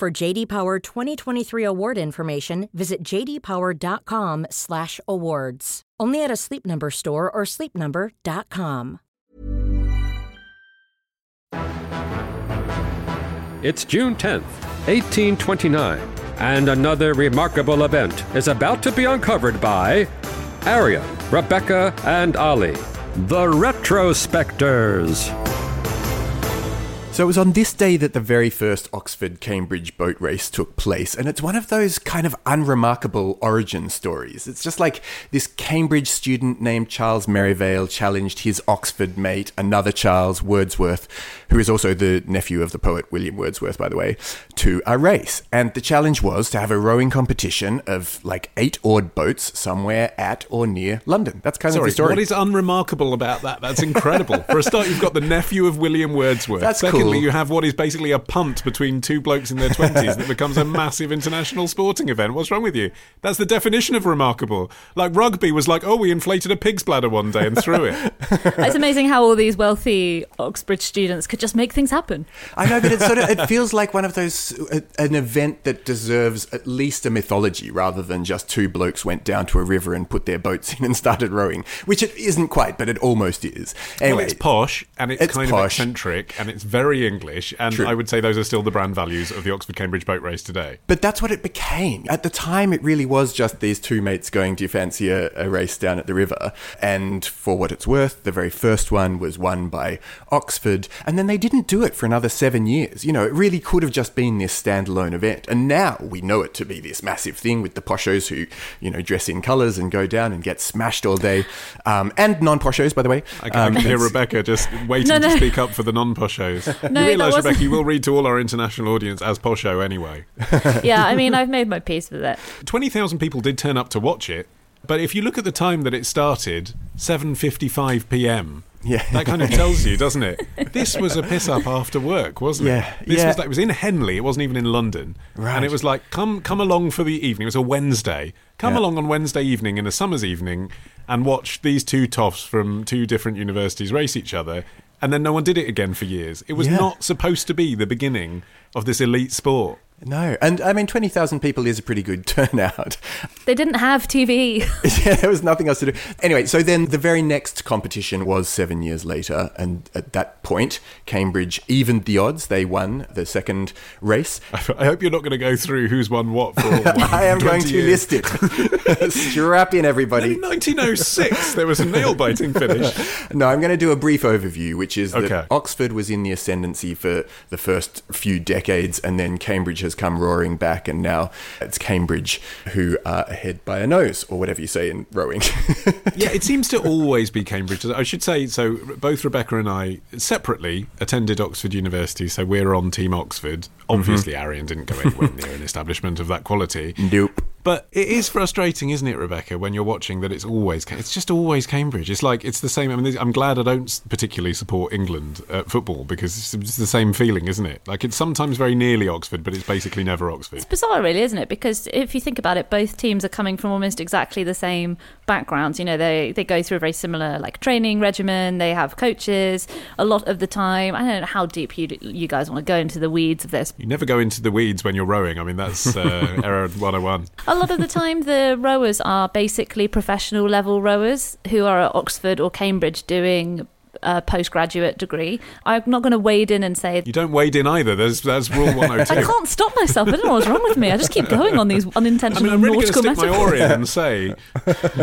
For JD Power 2023 award information, visit jdpower.com/awards. Only at a Sleep Number store or sleepnumber.com. It's June 10th, 1829, and another remarkable event is about to be uncovered by Arion, Rebecca, and Olly, the Retrospectors. So it was on this day that the very first Oxford Cambridge boat race took place, and it's one of those kind of unremarkable origin stories. It's just like this Cambridge student named Charles Merivale challenged his Oxford mate, another Charles Wordsworth, who is also the nephew of the poet William Wordsworth, by the way, to a race. And the challenge was to have a rowing competition of like eight oared boats somewhere at or near London. That's kind Sorry, of the story. what is unremarkable about that? That's incredible. For a start, you've got the nephew of William Wordsworth. That's Secondly, cool. You have what is basically a punt between two blokes in their 20s that becomes a massive international sporting event. What's wrong with you? That's the definition of remarkable. Like rugby was like, oh, we inflated a pig's bladder one day and threw it. It's amazing how all these wealthy Oxbridge students could just make things happen. I know, but it sort of it feels like one of those uh, an event that deserves at least a mythology rather than just two blokes went down to a river and put their boats in and started rowing, which it isn't quite, but it almost is. Anyway, well, it's posh and it's, It's kind posh. of eccentric and it's very English. And True. I would say those are still the brand values of the Oxford Cambridge boat race today. But that's what it became. At the time, it really was just these two mates going, Do you fancy a, a race down at the river? And for what it's worth, the very first one was won by Oxford. And then they didn't do it for another seven years. You know, it really could have just been this standalone event. And now we know it to be this massive thing with the poshos who, you know, dress in colours and go down and get smashed all day. Um, and non poshos, by the way. I can, I Um, can hear Rebecca just waiting No, to speak up for the non-poshos. No, you realise, wasn't- Rebecca, you will read to all our international audience as posho anyway. Yeah, I mean, I've made my peace with it. 20,000 people did turn up to watch it, but if you look at the time that it started, 7.55 p.m., Yeah. that kind of tells you, doesn't it? This was a piss up after work, wasn't Yeah, it? This yeah. was like, it was in Henley, it wasn't even in London. Right. And it was like, come come along for the evening. It was a Wednesday. Come Yeah. along on Wednesday evening in a summer's evening and watch these two toffs from two different universities race each other. And then no one did it again for years. It was Yeah. not supposed to be the beginning of this elite sport. No. And I mean, 20,000 people is a pretty good turnout. They didn't have TV. yeah, there was nothing else to do. Anyway, so then the very next competition was seven years later, and at that point, Cambridge evened the odds. They won the second race. I hope you're not going to go through who's won what for all I am 20 going to years. list it. Strap in, everybody. In 1906, there was a nail biting finish. No, I'm going to do a brief overview, which is that Oxford was in the ascendancy for the first few decades, and then Cambridge has come roaring back, and now it's Cambridge who are ahead by a nose, or whatever you say in rowing. Yeah, it seems to always be Cambridge. I should say, so both Rebecca and I separately attended Oxford University, so we're on Team Oxford. Mm-hmm. Obviously, Arion didn't go anywhere near an establishment of that quality. nope. But it is frustrating, isn't it, Rebecca, when you're watching that it's always it's just always Cambridge. It's like it's the same. I mean, I'm glad I don't particularly support England at football because it's, the same feeling, isn't it? Like it's sometimes very nearly Oxford, but it's basically never Oxford. It's bizarre, really, isn't it? Because if you think about it, both teams are coming from almost exactly the same backgrounds. You know, they they go through a very similar like training regimen. They have coaches a lot of the time. I don't know how deep you you guys want to go into the weeds of this. You never go into the weeds when you're rowing. I mean, that's uh, error 101. A lot of the time, the rowers are basically professional level rowers who are at Oxford or Cambridge doing a postgraduate degree. I'm not going to wade in and say. You don't wade in either. There's that's rule 102. I can't stop myself. I don't know what's wrong with me. I just keep going on these I unintentional mean, I'm really going to nautical stick my metaphors. oar in and say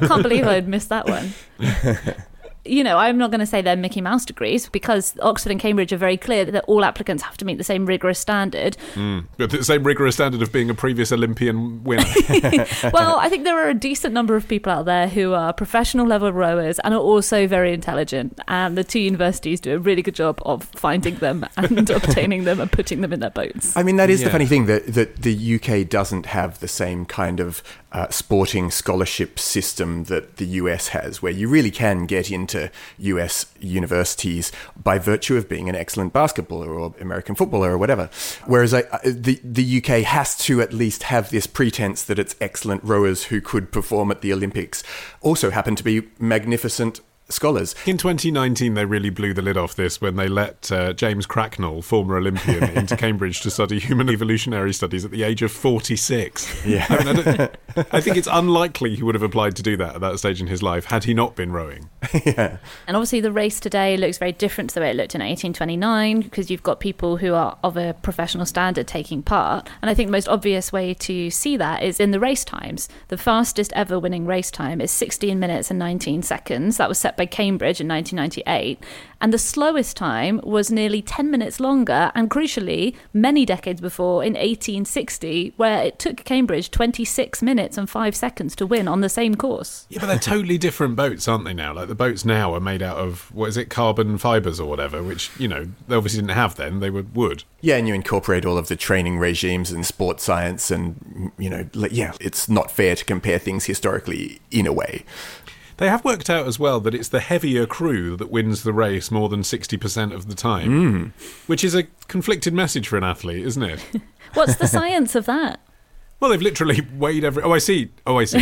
Can't believe I'd missed that one. you know, I'm not going to say they're Mickey Mouse degrees because Oxford and Cambridge are very clear that all applicants have to meet the same rigorous standard. Hmm. But the same rigorous standard of being a previous Olympian winner. well, I think there are a decent number of people out there who are professional level rowers and are also very intelligent. And the two universities do a really good job of finding them and obtaining them and putting them in their boats. I mean, that is Yeah. the funny thing that, that the UK doesn't have the same kind of uh, sporting scholarship system that the US has, where you really can get into US universities by virtue of being an excellent basketballer or American footballer or whatever. Whereas I, the, the UK has to at least have this pretense that it's excellent rowers who could perform at the Olympics also happen to be magnificent scholars. In 2019, they really blew the lid off this when they let uh, James Cracknell, former Olympian, into Cambridge to study human evolutionary studies at the age of 46. Yeah. I, mean, I, I think it's unlikely he would have applied to do that at that stage in his life had he not been rowing. yeah. And obviously, the race today looks very different to the way it looked in 1829 because you've got people who are of a professional standard taking part. And I think the most obvious way to see that is in the race times. The fastest ever winning race time is 16 minutes and 19 seconds. That was set by Cambridge in 1998. And the slowest time was nearly 10 minutes longer, and crucially, many decades before in 1860, where it took Cambridge 26 minutes and 5 seconds to win on the same course. Yeah, but they're totally different boats, aren't they now? Like the boats now are made out of, what is it, carbon fibres or whatever, which, you know, they obviously didn't have then. They were wood. Yeah, and you incorporate all of the training regimes and sports science, and you know, like, yeah, it's not fair to compare things historically in a way. They have worked out as well that it's the heavier crew that wins the race more than 60% of the time, hmm. which is a conflicted message for an athlete, isn't it? What's the science of that? Well, they've literally weighed every. Oh, I see. Oh, I see.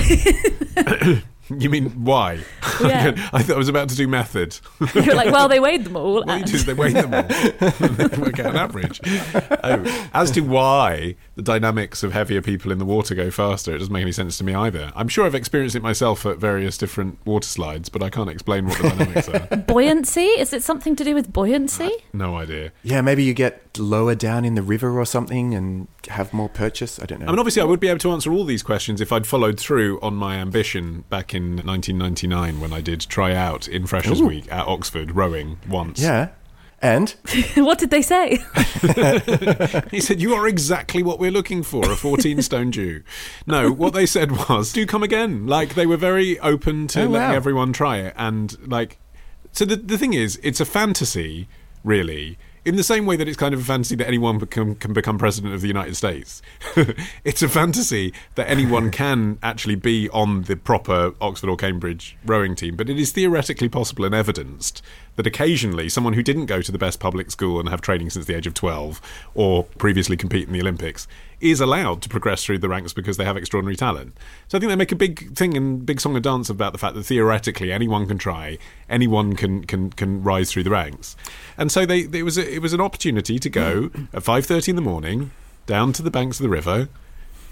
you mean why? Yeah. I thought I was about to do method. You're like, well, they weighed them all. What you and- do they weigh them all they work out an average. Oh, as to why the dynamics of heavier people in the water go faster, it doesn't make any sense to me either. I'm sure I've experienced it myself at various different water slides, but I can't explain what the dynamics are. buoyancy? Is it something to do with buoyancy? No idea. Yeah, maybe you get lower down in the river or something and have more purchase. I don't know. I mean, obviously, I would be able to answer all these questions if I'd followed through on my ambition back in 1999 when I did try out in Freshers Ooh. Week at Oxford rowing once. yeah, and what did they say? He said, You are exactly what we're looking for, a 14 stone Jew. No, what they said was, Do come again. Like, they were very open to Oh, letting wow. everyone try it. And, like, so the, the thing is, it's a fantasy, really. In the same way that it's kind of a fantasy that anyone become, can become president of the United States, it's a fantasy that anyone can actually be on the proper Oxford or Cambridge rowing team. But it is theoretically possible and evidenced that occasionally someone who didn't go to the best public school and have training since the age of 12 or previously compete in the Olympics is allowed to progress through the ranks because they have extraordinary talent. So I think they make a big thing and big song and dance about the fact that theoretically anyone can try, anyone can can can rise through the ranks. And so they it was a, it was an opportunity to go mm. at 5:30 in the morning down to the banks of the river,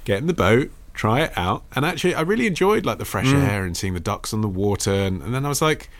get in the boat, try it out, and actually I really enjoyed like the fresh mm. air and seeing the ducks on the water and, and then I was like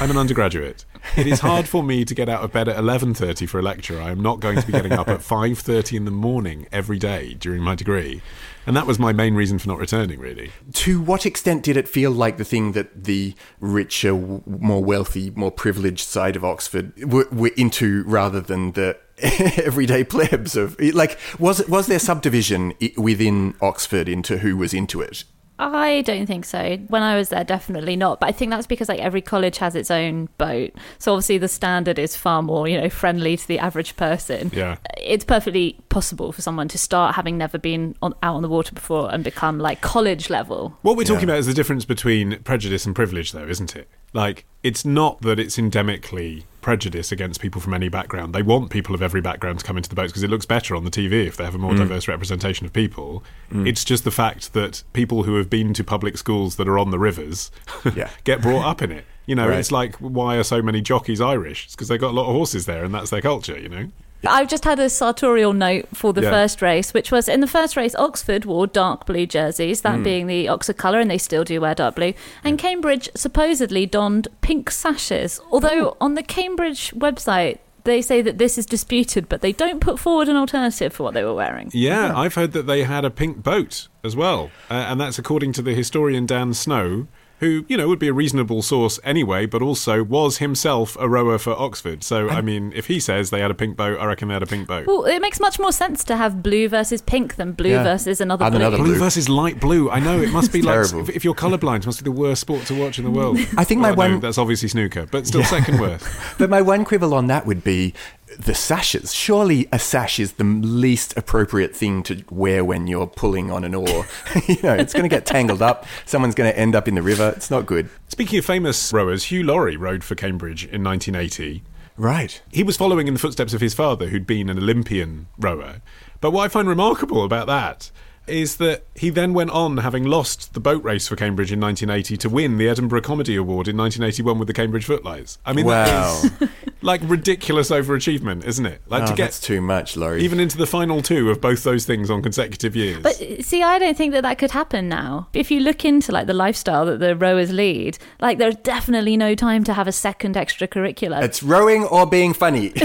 I'm an undergraduate. It is hard for me to get out of bed at 11:30 for a lecture. I am not going to be getting up at 5:30 in the morning every day during my degree. And that was my main reason for not returning really. to what extent did it feel like the thing that the richer, more wealthy, more privileged side of Oxford were, were into, rather than the everyday plebs of like? Was was there subdivision within Oxford into who was into it? I don't think so. When I was there, definitely not. But I think that's because like every college has its own boat, so obviously the standard is far more you know friendly to the average person. Yeah. It's perfectly possible for someone to start having never been on, out on the water before and become like college level. What we're talking Yeah. about is the difference between prejudice and privilege, though, isn't it? Like, it's not that it's endemically prejudice against people from any background. They want people of every background to come into the boats because it looks better on the TV if they have a more mm. diverse representation of people. Mm. It's just the fact that people who have been to public schools that are on the rivers Yeah. get brought up in it. You know, Right. it's like, why are so many jockeys Irish? It's because they've got a lot of horses there and that's their culture, you know? I've just had a sartorial note for the Yeah. first race, which was in the first race, Oxford wore dark blue jerseys, that being the Oxford colour, and they still do wear dark blue. And Cambridge supposedly donned pink sashes, although on the Cambridge website, they say that this is disputed, but they don't put forward an alternative for what they were wearing. Yeah, I've heard that they had a pink boat as well, uh, and that's according to the historian Dan Snow. Who, you know, would be a reasonable source anyway, but also was himself a rower for Oxford. So, I mean, if he says they had a pink boat, I reckon they had a pink boat. Well, it makes much more sense to have blue versus pink than blue Yeah. versus another And blue. another Blue blue. versus light blue. I know it must be like terrible. if, if you're colourblind, it must be the worst sport to watch in the world. I think my Well, no, one- that's obviously snooker, but still second worst. But my one quibble on that would be the sashes. Surely a sash is the least appropriate thing to wear when you're pulling on an oar. you know, it's going to get tangled up. Someone's going to end up in the river. It's not good. Speaking of famous rowers, Hugh Laurie rowed for Cambridge in 1980. Right. He was following in the footsteps of his father, who'd been an Olympian rower. But what I find remarkable about that is that he then went on, having lost the boat race for Cambridge in 1980, to win the Edinburgh Comedy Award in 1981 with the Cambridge Footlights. I mean, Wow. that is like ridiculous overachievement, isn't it? Like Oh, to get that's too much, Laurie. even into the final two of both those things on consecutive years. But see, I don't think that that could happen now. If you look into like the lifestyle that the rowers lead, like there's definitely no time to have a second extracurricular. it's rowing or being funny.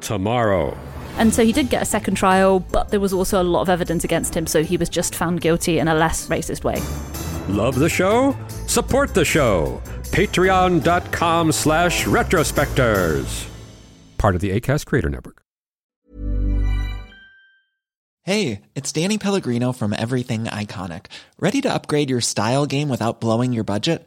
Tomorrow. And so he did get a second trial, but there was also a lot of evidence against him, so he was just found guilty in a less racist way. Love the show? Support the show. Patreon.com slash retrospectors. Part of the ACAST Creator Network. Hey, it's Danny Pellegrino from Everything Iconic. Ready to upgrade your style game without blowing your budget?